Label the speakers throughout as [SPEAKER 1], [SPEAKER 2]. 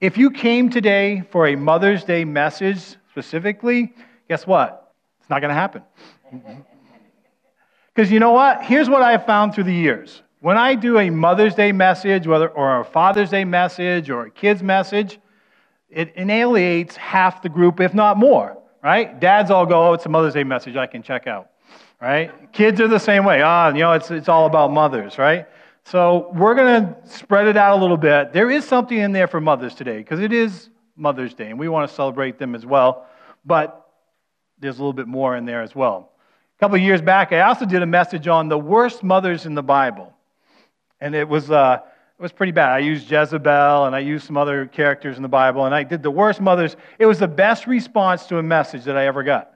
[SPEAKER 1] If you came today for a Mother's Day message specifically, guess what? It's not going to happen. Because you know what? Here's what I have found through the years. When I do a Mother's Day message, whether or a Father's Day message or a kid's message, it annihilates half the group, if not more, right? Dads all go, oh, it's a Mother's Day message I can check out, right? Kids are the same way. Ah, you know, it's, it's all about mothers, right? So we're going to spread it out a little bit. There is something in there for mothers today because it is Mother's Day, and we want to celebrate them as well. But there's a little bit more in there as well. A couple of years back, I also did a message on the worst mothers in the Bible. And it was, uh, it was pretty bad. I used Jezebel and I used some other characters in the Bible, and I did the worst mothers. It was the best response to a message that I ever got,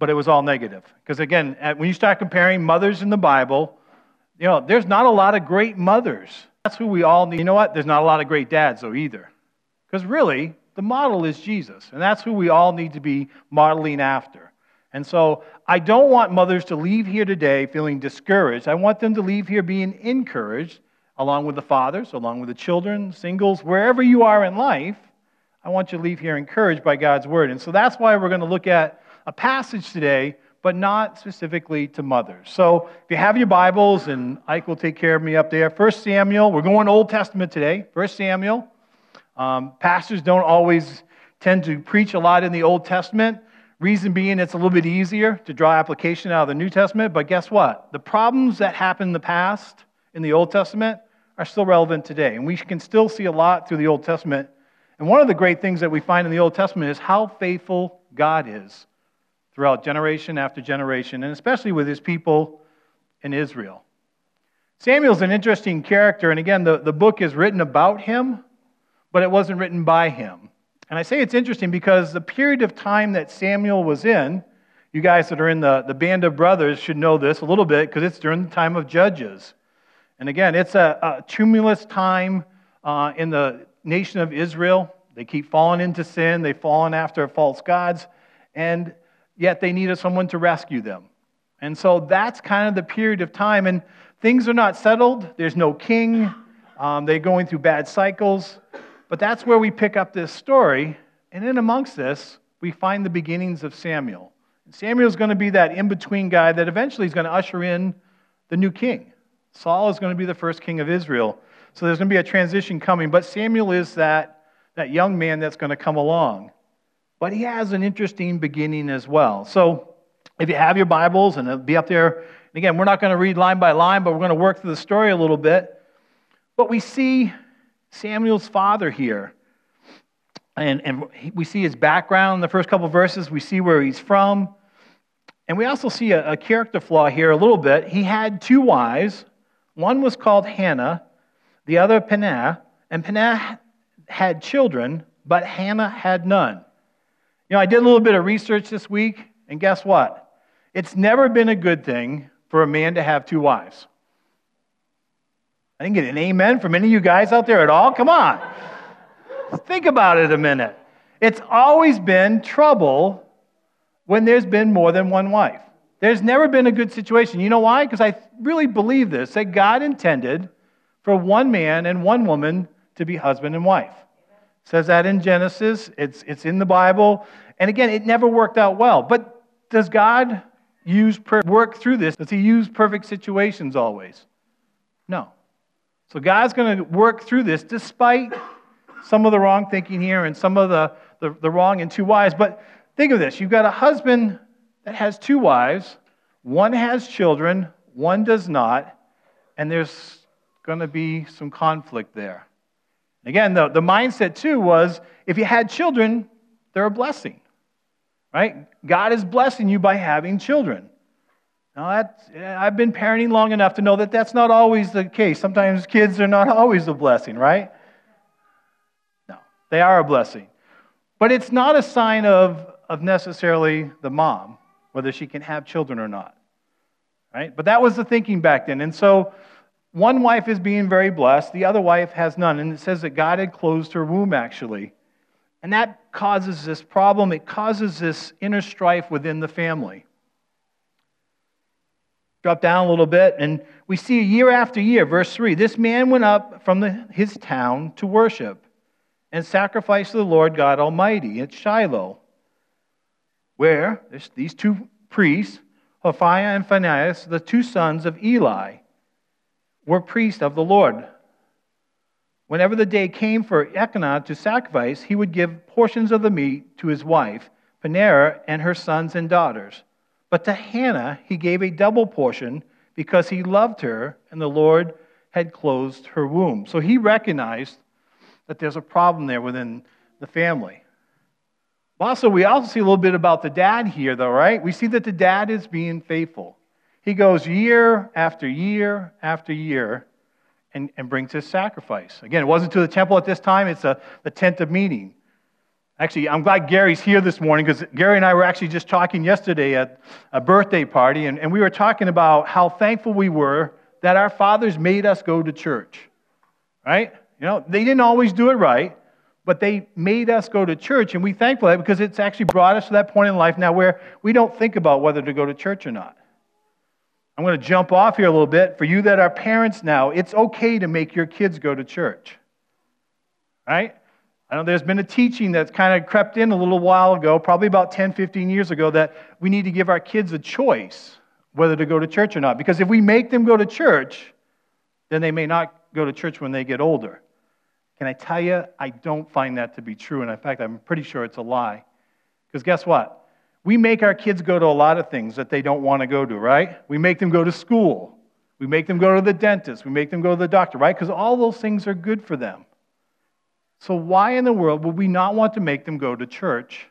[SPEAKER 1] but it was all negative. Because again, when you start comparing mothers in the Bible, you know, there's not a lot of great mothers. That's who we all need. You know what? There's not a lot of great dads, though, either. Because really, the model is Jesus, and that's who we all need to be modeling after. And so I don't want mothers to leave here today feeling discouraged. I want them to leave here being encouraged, along with the fathers, along with the children, singles, wherever you are in life. I want you to leave here encouraged by God's word. And so that's why we're going to look at a passage today, but not specifically to mothers. So if you have your Bibles, and Ike will take care of me up there, 1 Samuel, we're going Old Testament today, 1 Samuel. Um, pastors don't always tend to preach a lot in the Old Testament. Reason being, it's a little bit easier to draw application out of the New Testament. But guess what? The problems that happened in the past in the Old Testament are still relevant today. And we can still see a lot through the Old Testament. And one of the great things that we find in the Old Testament is how faithful God is throughout generation after generation, and especially with his people in Israel. Samuel's an interesting character, and again, the, the book is written about him, but it wasn't written by him. And I say it's interesting because the period of time that Samuel was in, you guys that are in the, the band of brothers should know this a little bit because it's during the time of Judges. And again, it's a, a tumultuous time uh, in the nation of Israel. They keep falling into sin, they've fallen after false gods, and yet they needed someone to rescue them. And so that's kind of the period of time. And things are not settled, there's no king, um, they're going through bad cycles. But that's where we pick up this story. And in amongst this, we find the beginnings of Samuel. Samuel is going to be that in between guy that eventually is going to usher in the new king. Saul is going to be the first king of Israel. So there's going to be a transition coming. But Samuel is that, that young man that's going to come along. But he has an interesting beginning as well. So if you have your Bibles, and it'll be up there, and again, we're not going to read line by line, but we're going to work through the story a little bit. But we see Samuel's father here. And, and we see his background in the first couple verses. We see where he's from. And we also see a, a character flaw here a little bit. He had two wives. One was called Hannah, the other Peninnah. And Peninnah had children, but Hannah had none. You know, I did a little bit of research this week, and guess what? It's never been a good thing for a man to have two wives. I didn't get an amen from any of you guys out there at all. Come on. Think about it a minute. It's always been trouble when there's been more than one wife. There's never been a good situation. You know why? Because I really believe this that God intended for one man and one woman to be husband and wife. Says that in Genesis, it's, it's in the Bible. And again, it never worked out well. But does God use work through this? Does he use perfect situations always? No. So God's going to work through this despite some of the wrong thinking here and some of the, the, the wrong and two wives. But think of this you've got a husband that has two wives, one has children, one does not, and there's going to be some conflict there. Again, the, the mindset too was if you had children, they're a blessing, right? God is blessing you by having children. Now, I've been parenting long enough to know that that's not always the case. Sometimes kids are not always a blessing, right? No, they are a blessing. But it's not a sign of, of necessarily the mom, whether she can have children or not. Right? But that was the thinking back then. And so one wife is being very blessed, the other wife has none. And it says that God had closed her womb, actually. And that causes this problem. It causes this inner strife within the family. Drop down a little bit, and we see year after year, verse 3 this man went up from the, his town to worship. and sacrifice to the Lord God Almighty at Shiloh, where these two priests, Hophni and Phinehas, the two sons of Eli, were priests of the Lord. Whenever the day came for Elkanah to sacrifice, he would give portions of the meat to his wife, Peninnah, and her sons and daughters. But to Hannah he gave a double portion because he loved her, and the Lord had closed her womb. So he recognized that there's a problem there within the family. Also, we also see a little bit about the dad here, though, right? We see that the dad is being faithful. He goes year after year after year and, and brings his sacrifice. Again, it wasn't to the temple at this time, it's a, the tent of meeting. Actually, I'm glad Gary's here this morning because Gary and I were actually just talking yesterday at a birthday party, and, and we were talking about how thankful we were that our fathers made us go to church. Right? You know, they didn't always do it right, but they made us go to church, and we thankful that because it's actually brought us to that point in life now where we don't think about whether to go to church or not. I'm going to jump off here a little bit. For you that are parents now, it's okay to make your kids go to church. Right? I know there's been a teaching that's kind of crept in a little while ago, probably about 10, 15 years ago, that we need to give our kids a choice whether to go to church or not. Because if we make them go to church, then they may not go to church when they get older. Can I tell you, I don't find that to be true. And in fact, I'm pretty sure it's a lie. Because guess what? We make our kids go to a lot of things that they don't want to go to, right? We make them go to school. We make them go to the dentist. We make them go to the doctor, right? Because all those things are good for them. So, why in the world would we not want to make them go to church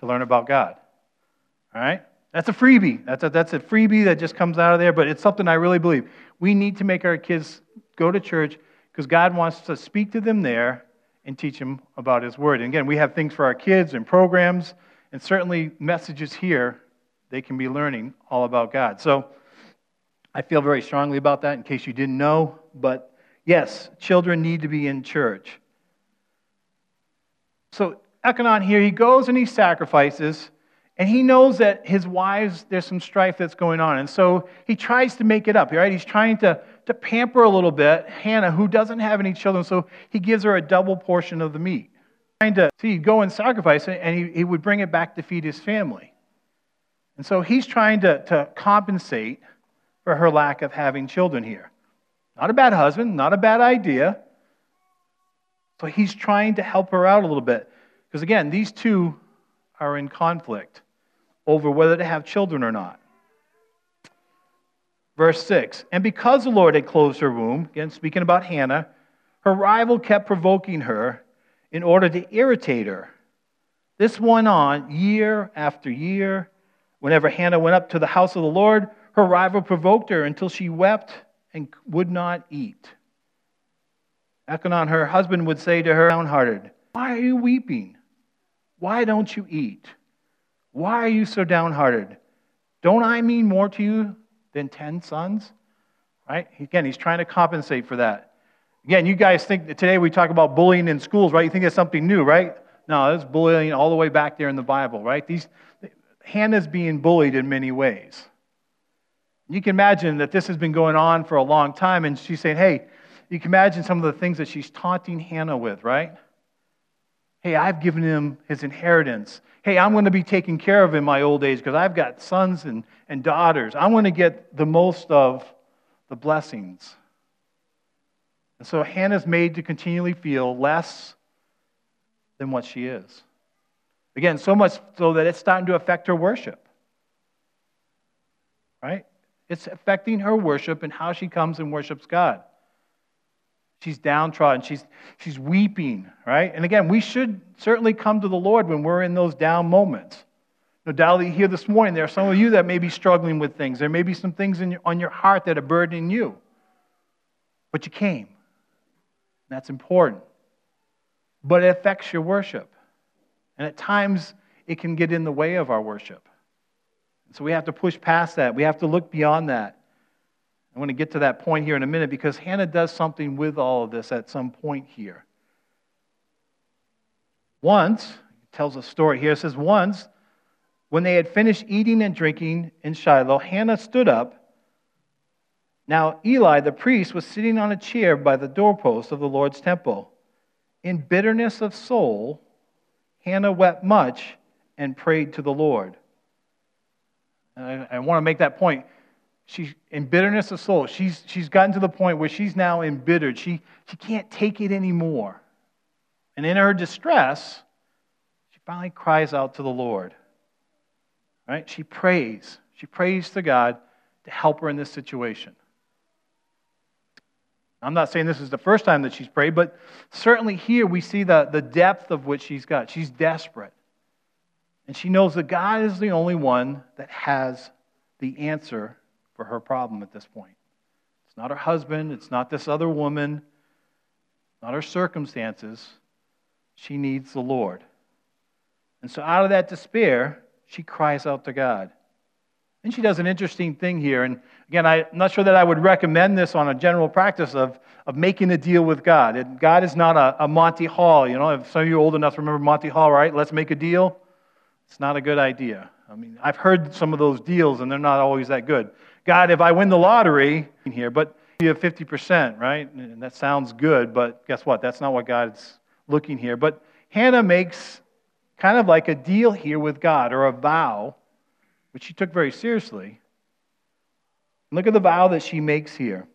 [SPEAKER 1] to learn about God? All right? That's a freebie. That's a, that's a freebie that just comes out of there, but it's something I really believe. We need to make our kids go to church because God wants to speak to them there and teach them about His Word. And again, we have things for our kids and programs, and certainly messages here, they can be learning all about God. So I feel very strongly about that in case you didn't know. But yes, children need to be in church. So Elkanah here, he goes and he sacrifices. And he knows that his wives, there's some strife that's going on. And so he tries to make it up, right? He's trying to, to pamper a little bit Hannah, who doesn't have any children. So he gives her a double portion of the meat. Trying to see, go and sacrifice it, and he, he would bring it back to feed his family. And so he's trying to, to compensate for her lack of having children here. Not a bad husband, not a bad idea. So he's trying to help her out a little bit. Because again, these two are in conflict over whether to have children or not. Verse 6 And because the Lord had closed her womb, again speaking about Hannah, her rival kept provoking her in order to irritate her. This went on year after year. Whenever Hannah went up to the house of the Lord, her rival provoked her until she wept and would not eat. Elkanah, her husband, would say to her, downhearted, Why are you weeping? Why don't you eat? Why are you so downhearted? Don't I mean more to you than ten sons? Right? Again, he's trying to compensate for that. Again, you guys think that today we talk about bullying in schools, right? You think it's something new, right? No, it's bullying all the way back there in the Bible, right? These, Hannah's being bullied in many ways. You can imagine that this has been going on for a long time, and she's saying, hey, you can imagine some of the things that she's taunting Hannah with, right? Hey, I've given him his inheritance. Hey, I'm going to be taken care of in my old age because I've got sons and, and daughters. I want to get the most of the blessings. And so Hannah's made to continually feel less than what she is. Again, so much so that it's starting to affect her worship. Right? It's affecting her worship and how she comes and worships God. She's downtrodden. She's, she's weeping, right? And again, we should certainly come to the Lord when we're in those down moments. No doubt here this morning, there are some of you that may be struggling with things. There may be some things your, on your heart that are burdening you. But you came. That's important. But it affects your worship. And at times, it can get in the way of our worship. So we have to push past that. We have to look beyond that. I want to get to that point here in a minute because Hannah does something with all of this at some point here. Once, tells a story here, it says, Once, when they had finished eating and drinking in Shiloh, Hannah stood up. Now, Eli the priest was sitting on a chair by the doorpost of the Lord's temple. In bitterness of soul, Hannah wept much and prayed to the Lord. I, I want to make that point. She's in bitterness of soul. She's, she's gotten to the point where she's now embittered. She, she can't take it anymore. And in her distress, she finally cries out to the Lord. Right? She prays. She prays to God to help her in this situation. I'm not saying this is the first time that she's prayed, but certainly here we see the, the depth of what she's got. She's desperate. And she knows that God is the only one that has the answer for her problem at this point. It's not her husband, it's not this other woman, not her circumstances. She needs the Lord. And so, out of that despair, she cries out to God. And she does an interesting thing here. And again, I'm not sure that I would recommend this on a general practice of, of making a deal with God. And God is not a, a Monty Hall. You know, if some of you are old enough to remember Monty Hall, right? Let's make a deal. It's not a good idea. I mean, I've heard some of those deals, and they're not always that good. God, if I win the lottery here, but you have 50%, right? And that sounds good, but guess what? That's not what God's looking here. But Hannah makes kind of like a deal here with God or a vow, which she took very seriously. Look at the vow that she makes here.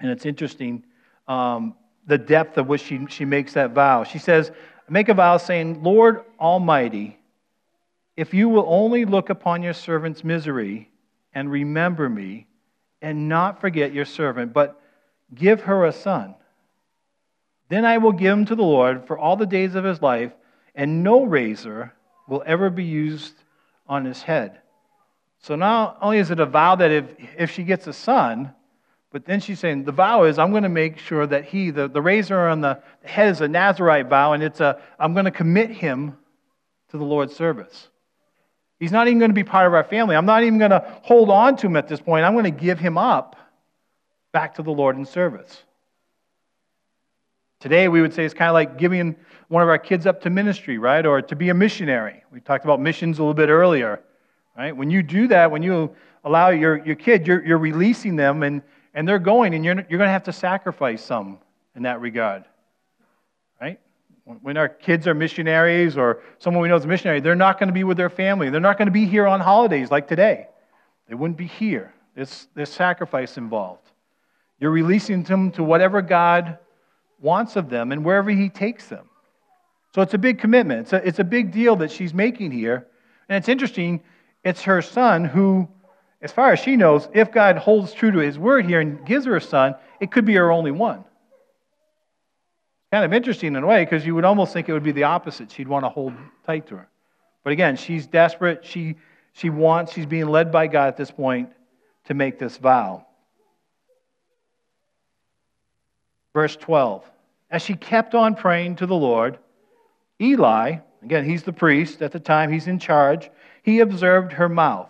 [SPEAKER 1] And it's interesting um, the depth of which she, she makes that vow. She says, Make a vow saying, Lord Almighty, if you will only look upon your servant's misery and remember me, and not forget your servant, but give her a son, then I will give him to the Lord for all the days of his life, and no razor will ever be used on his head. So not only is it a vow that if, if she gets a son, but then she's saying the vow is I'm going to make sure that he, the, the razor on the head is a Nazarite vow, and it's a I'm going to commit him to the Lord's service. He's not even going to be part of our family. I'm not even going to hold on to him at this point. I'm going to give him up back to the Lord in service. Today, we would say it's kind of like giving one of our kids up to ministry, right? Or to be a missionary. We talked about missions a little bit earlier, right? When you do that, when you allow your, your kid, you're, you're releasing them and, and they're going, and you're, you're going to have to sacrifice some in that regard, right? When our kids are missionaries or someone we know is a missionary, they're not going to be with their family. They're not going to be here on holidays like today. They wouldn't be here. There's, there's sacrifice involved. You're releasing them to whatever God wants of them and wherever He takes them. So it's a big commitment. It's a, it's a big deal that she's making here. And it's interesting, it's her son who, as far as she knows, if God holds true to His word here and gives her a son, it could be her only one kind of interesting in a way because you would almost think it would be the opposite. She'd want to hold tight to her. But again, she's desperate. She, she wants, she's being led by God at this point to make this vow. Verse 12. As she kept on praying to the Lord, Eli, again, he's the priest at the time, he's in charge, he observed her mouth.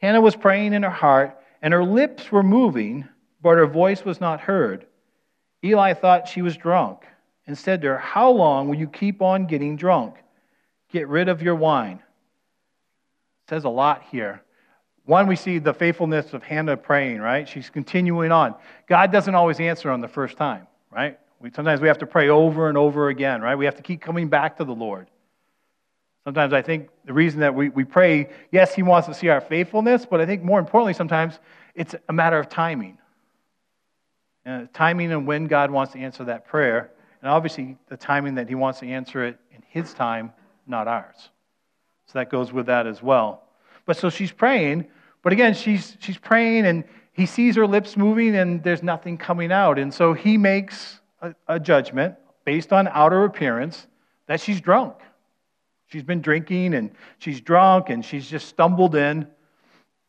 [SPEAKER 1] Hannah was praying in her heart, and her lips were moving, but her voice was not heard. Eli thought she was drunk and said to her, How long will you keep on getting drunk? Get rid of your wine. It says a lot here. One, we see the faithfulness of Hannah praying, right? She's continuing on. God doesn't always answer on the first time, right? We, sometimes we have to pray over and over again, right? We have to keep coming back to the Lord. Sometimes I think the reason that we, we pray, yes, He wants to see our faithfulness, but I think more importantly, sometimes it's a matter of timing uh, timing and when God wants to answer that prayer, and obviously the timing that He wants to answer it in His time, not ours. So that goes with that as well. But so she's praying, but again, she's, she's praying and he sees her lips moving and there's nothing coming out. And so he makes a, a judgment based on outer appearance that she's drunk. She's been drinking and she's drunk and she's just stumbled in,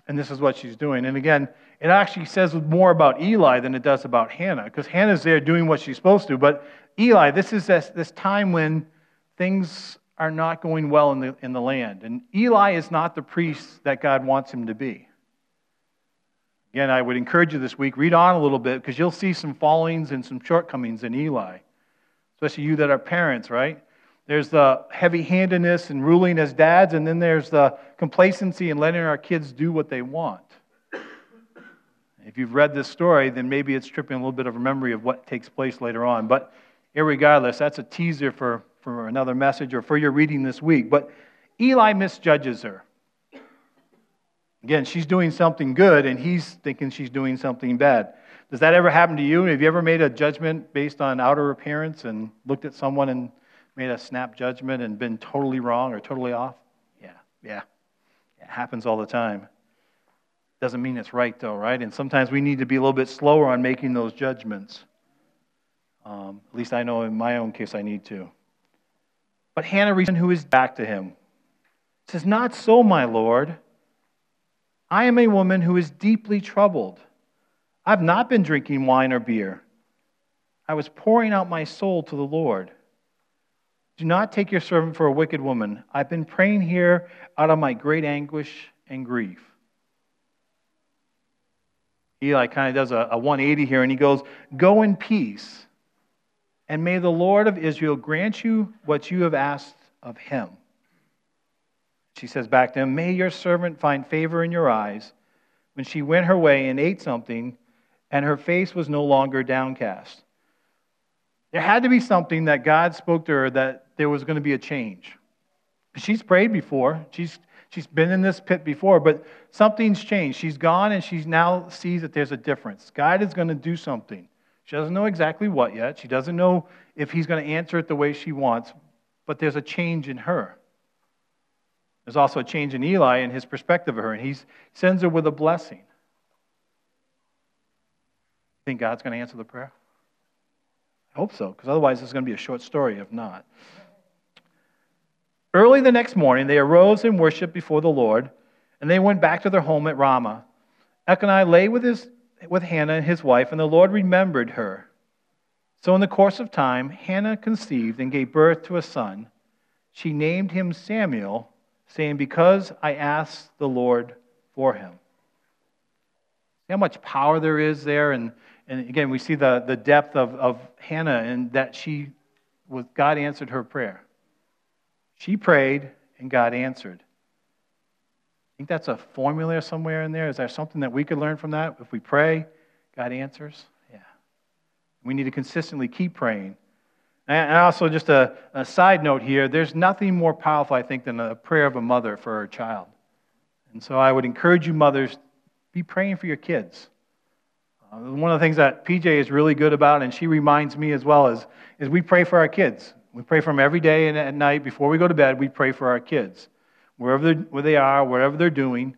[SPEAKER 1] and this is what she's doing. And again, it actually says more about Eli than it does about Hannah, because Hannah's there doing what she's supposed to. But Eli, this is this, this time when things are not going well in the, in the land. And Eli is not the priest that God wants him to be. Again, I would encourage you this week, read on a little bit, because you'll see some fallings and some shortcomings in Eli, especially you that are parents, right? There's the heavy handedness and ruling as dads, and then there's the complacency and letting our kids do what they want. If you've read this story, then maybe it's tripping a little bit of a memory of what takes place later on. But Irregardless, that's a teaser for, for another message or for your reading this week. But Eli misjudges her. Again, she's doing something good, and he's thinking she's doing something bad. Does that ever happen to you? Have you ever made a judgment based on outer appearance and looked at someone and made a snap judgment and been totally wrong or totally off? Yeah, yeah. It happens all the time. Doesn't mean it's right, though, right? And sometimes we need to be a little bit slower on making those judgments. Um, at least I know in my own case I need to. But Hannah, Reason who is back to him, says, Not so, my Lord. I am a woman who is deeply troubled. I've not been drinking wine or beer. I was pouring out my soul to the Lord. Do not take your servant for a wicked woman. I've been praying here out of my great anguish and grief. Eli kind of does a, a 180 here and he goes, Go in peace, and may the Lord of Israel grant you what you have asked of him. She says back to him, May your servant find favor in your eyes. When she went her way and ate something, and her face was no longer downcast. There had to be something that God spoke to her that there was going to be a change. She's prayed before, she's, she's been in this pit before, but something's changed. She's gone and she now sees that there's a difference. God is going to do something. She doesn't know exactly what yet. She doesn't know if He's going to answer it the way she wants, but there's a change in her. There's also a change in Eli and his perspective of her, and he sends her with a blessing. Think God's going to answer the prayer? I hope so, because otherwise it's going to be a short story if not. Early the next morning, they arose and worshiped before the Lord, and they went back to their home at Ramah. Elkanah lay with, his, with Hannah and his wife, and the Lord remembered her. So, in the course of time, Hannah conceived and gave birth to a son. She named him Samuel saying, Because I asked the Lord for him. See how much power there is there? And, and again, we see the, the depth of, of Hannah and that she was, God answered her prayer. She prayed and God answered. I think that's a formula somewhere in there. Is there something that we could learn from that? If we pray, God answers? Yeah. We need to consistently keep praying and also, just a, a, side note here there's nothing more powerful, I think, than a prayer of a mother for her child. And so I would encourage you, mothers, be praying for your kids. Uh, one of the things that PJ is really good about, and she reminds me as well, is, is we pray for our kids. We pray for them every day and at night. Before we go to bed, we pray for our kids. Wherever where they are, wherever they're doing,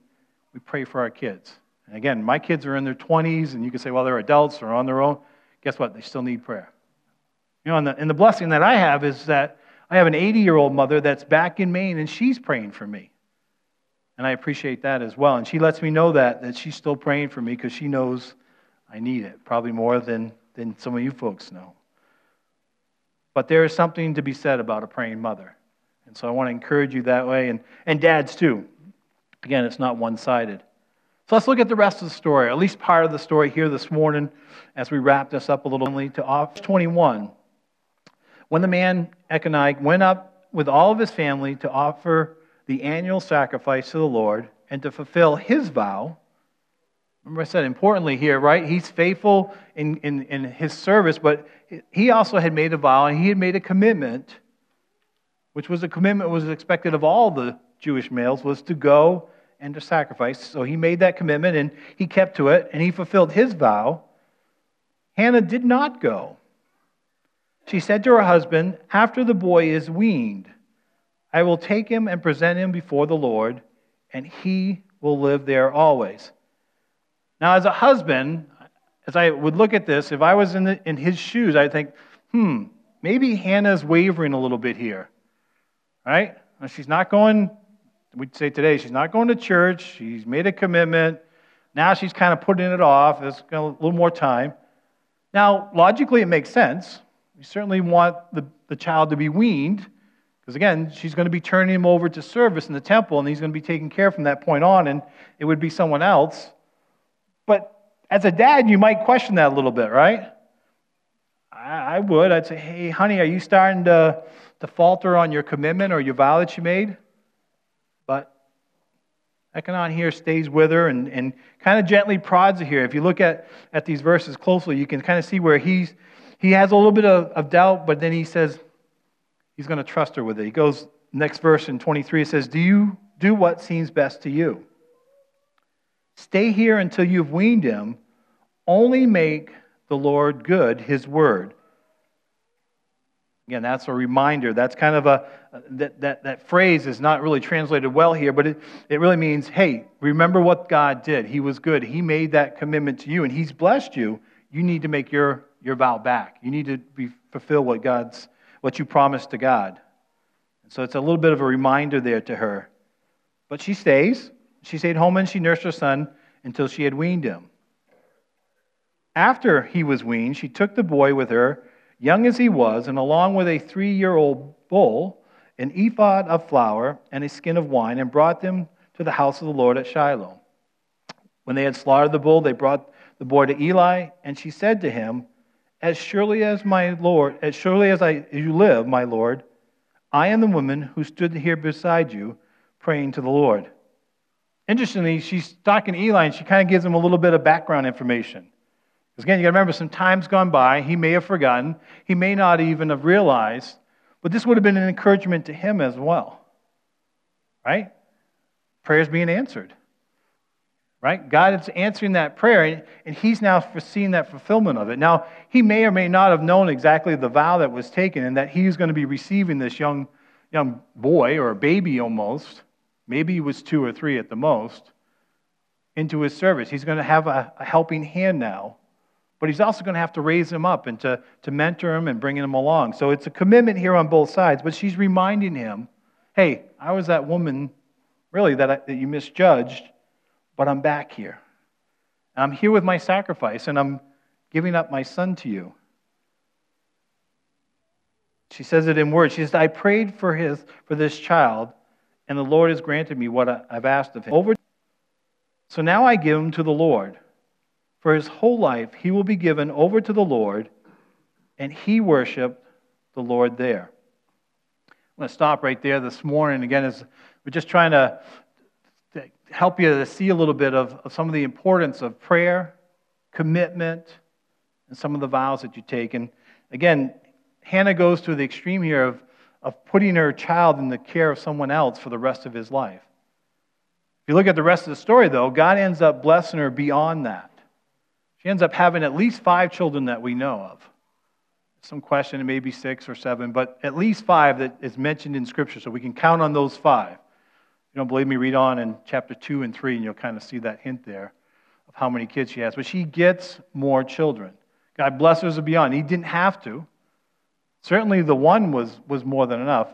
[SPEAKER 1] we pray for our kids. And again, my kids are in their 20s, and you can say, well, they're adults or on their own. Guess what? They still need prayer. You know, and the, and the blessing that I have is that I have an 80 year old mother that's back in Maine and she's praying for me. And I appreciate that as well. And she lets me know that, that she's still praying for me because she knows I need it, probably more than, than some of you folks know. But there is something to be said about a praying mother. And so I want to encourage you that way, and, and dads too. Again, it's not one sided. So let's look at the rest of the story, or at least part of the story here this morning as we wrap this up a little to off 21 when the man Elkanah went up with all of his family to offer the annual sacrifice to the Lord and to fulfill his vow. Remember, I said importantly here, right? He's faithful in, in, in his service, but he also had made a vow and he had made a commitment, which was a commitment was expected of all the Jewish males, was to go and to sacrifice. So he made that commitment and he kept to it and he fulfilled his vow. Hannah did not go. She said to her husband, After the boy is weaned, I will take him and present him before the Lord, and he will live there always. Now, as a husband, as I would look at this, if I was in, the, in his shoes, I'd think, hmm, maybe Hannah's wavering a little bit here. Right? She's not going, we'd say today, she's not going to church. She's made a commitment. Now she's kind of putting it off. There's a little more time. Now, logically, it makes sense. We certainly want the, the child to be weaned, because again, she's going to be turning him over to service in the temple, and he's going to be taken care from that point on, and it would be someone else. But as a dad, you might question that a little bit, right? I, I would. I'd say, hey, honey, are you starting to, to falter on your commitment or your vow that you made? But Elkanah here stays with her and, and kind of gently prods her here. If you look at, at these verses closely, you can kind of see where he's he has a little bit of, of doubt, but then he says he's going to trust her with it. He goes, next verse in 23, it says, Do you do what seems best to you? Stay here until you've weaned him. Only make the Lord good his word. Again, that's a reminder. That's kind of a, that, that, that phrase is not really translated well here, but it, it really means, hey, remember what God did. He was good. He made that commitment to you, and He's blessed you. You need to make your, your vow back. You need to be, fulfill what God's, what you promised to God. And so it's a little bit of a reminder there to her. But she stays. She stayed home and she nursed her son until she had weaned him. After he was weaned, she took the boy with her, young as he was, and along with a three year old bull, an ephah of flour, and a skin of wine, and brought them to the house of the Lord at Shiloh. When they had slaughtered the bull, they brought the boy to Eli, and she said to him, As surely as my Lord, as surely as I as you live, my Lord, I am the woman who stood here beside you, praying to the Lord. Interestingly, she's talking to Eli, and she kind of gives him a little bit of background information. Because again, you got to remember, some time's gone by. He may have forgotten. He may not even have realized. But this would have been an encouragement to him as well. Right? Prayer's being answered. Right? God is answering that prayer, and he's now foreseeing that fulfillment of it. Now, he may or may not have known exactly the vow that was taken and that he's going to be receiving this young, young boy or a baby almost. Maybe he was two or three at the most into his service. He's going to have a, a helping hand now but he's also going to have to raise him up and to, to mentor him and bring him along. So it's a commitment here on both sides, but she's reminding him hey, I was that woman, really, that, I, that you misjudged, but I'm back here. I'm here with my sacrifice, and I'm giving up my son to you. She says it in words. She says, I prayed for, his, for this child, and the Lord has granted me what I've asked of him. Over, so now I give him to the Lord. For his whole life, he will be given over to the Lord, and he worshiped the Lord there. I'm going to stop right there this morning. Again, as we're just trying to help you to see a little bit of, of some of the importance of prayer, commitment, and some of the vows that you take. And again, Hannah goes to the extreme here of, of putting her child in the care of someone else for the rest of his life. If you look at the rest of the story, though, God ends up blessing her beyond that. She ends up having at least five children that we know of. Some question, maybe six or seven, but at least five that is mentioned in Scripture, so we can count on those five. You don't believe me, read on in chapter 2 and 3, and you'll kind of see that hint there of how many kids she has. But she gets more children. God bless her beyond. He didn't have to. Certainly the one was, was more than enough.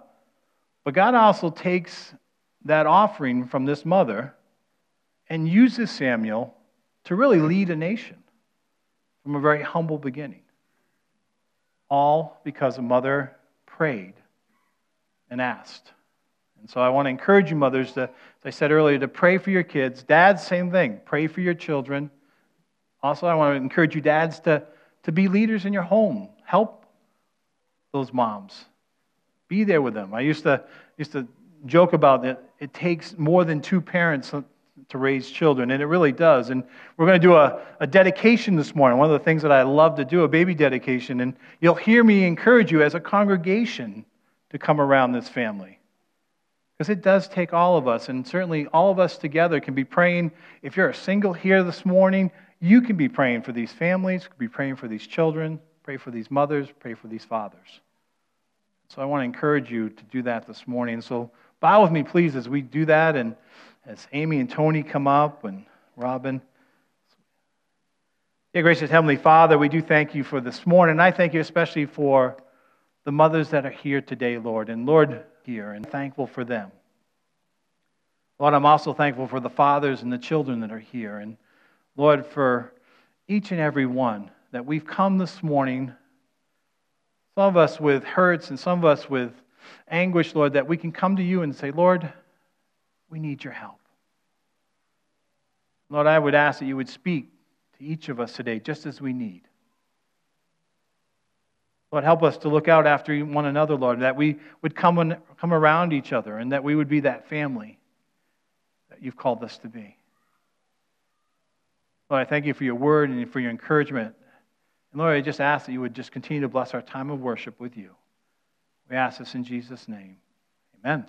[SPEAKER 1] But God also takes that offering from this mother and uses Samuel to really lead a nation from a very humble beginning. All because a mother prayed and asked. And so I want to encourage you, mothers, to, as I said earlier, to pray for your kids. Dads, same thing. Pray for your children. Also, I want to encourage you, dads, to, to be leaders in your home. Help those moms. Be there with them. I used to, used to joke about that. It takes more than two parents to raise children, and it really does. And we're going to do a, a dedication this morning, one of the things that I love to do, a baby dedication. And you'll hear me encourage you as a congregation to come around this family. Because it does take all of us, and certainly all of us together can be praying. If you're a single here this morning, you can be praying for these families, be praying for these children, pray for these mothers, pray for these fathers. So I want to encourage you to do that this morning. So bow with me, please, as we do that. And as Amy and Tony come up and Robin. Dear gracious Heavenly Father, we do thank you for this morning. I thank you especially for the mothers that are here today, Lord, and Lord, here, and thankful for them. Lord, I'm also thankful for the fathers and the children that are here. And Lord, for each and every one that we've come this morning, some of us with hurts and some of us with anguish, Lord, that we can come to you and say, Lord, we need your help. Lord, I would ask that you would speak to each of us today just as we need. Lord, help us to look out after one another, Lord, that we would come, on, come around each other and that we would be that family that you've called us to be. Lord, I thank you for your word and for your encouragement And Lord, I just ask that you would just continue to bless our time of worship with you. We ask this in Jesus' name. Amen.